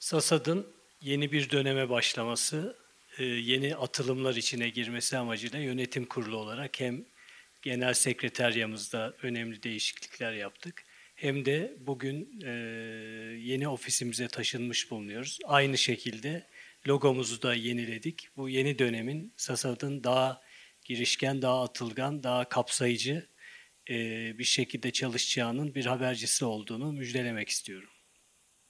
SASAD'ın yeni bir döneme başlaması, e, yeni atılımlar içine girmesi amacıyla yönetim kurulu olarak hem genel sekreteryamızda önemli değişiklikler yaptık. Hem de bugün e, yeni ofisimize taşınmış bulunuyoruz. Aynı şekilde logomuzu da yeniledik. Bu yeni dönemin SASAD'ın daha girişken, daha atılgan, daha kapsayıcı e, bir şekilde çalışacağının bir habercisi olduğunu müjdelemek istiyorum.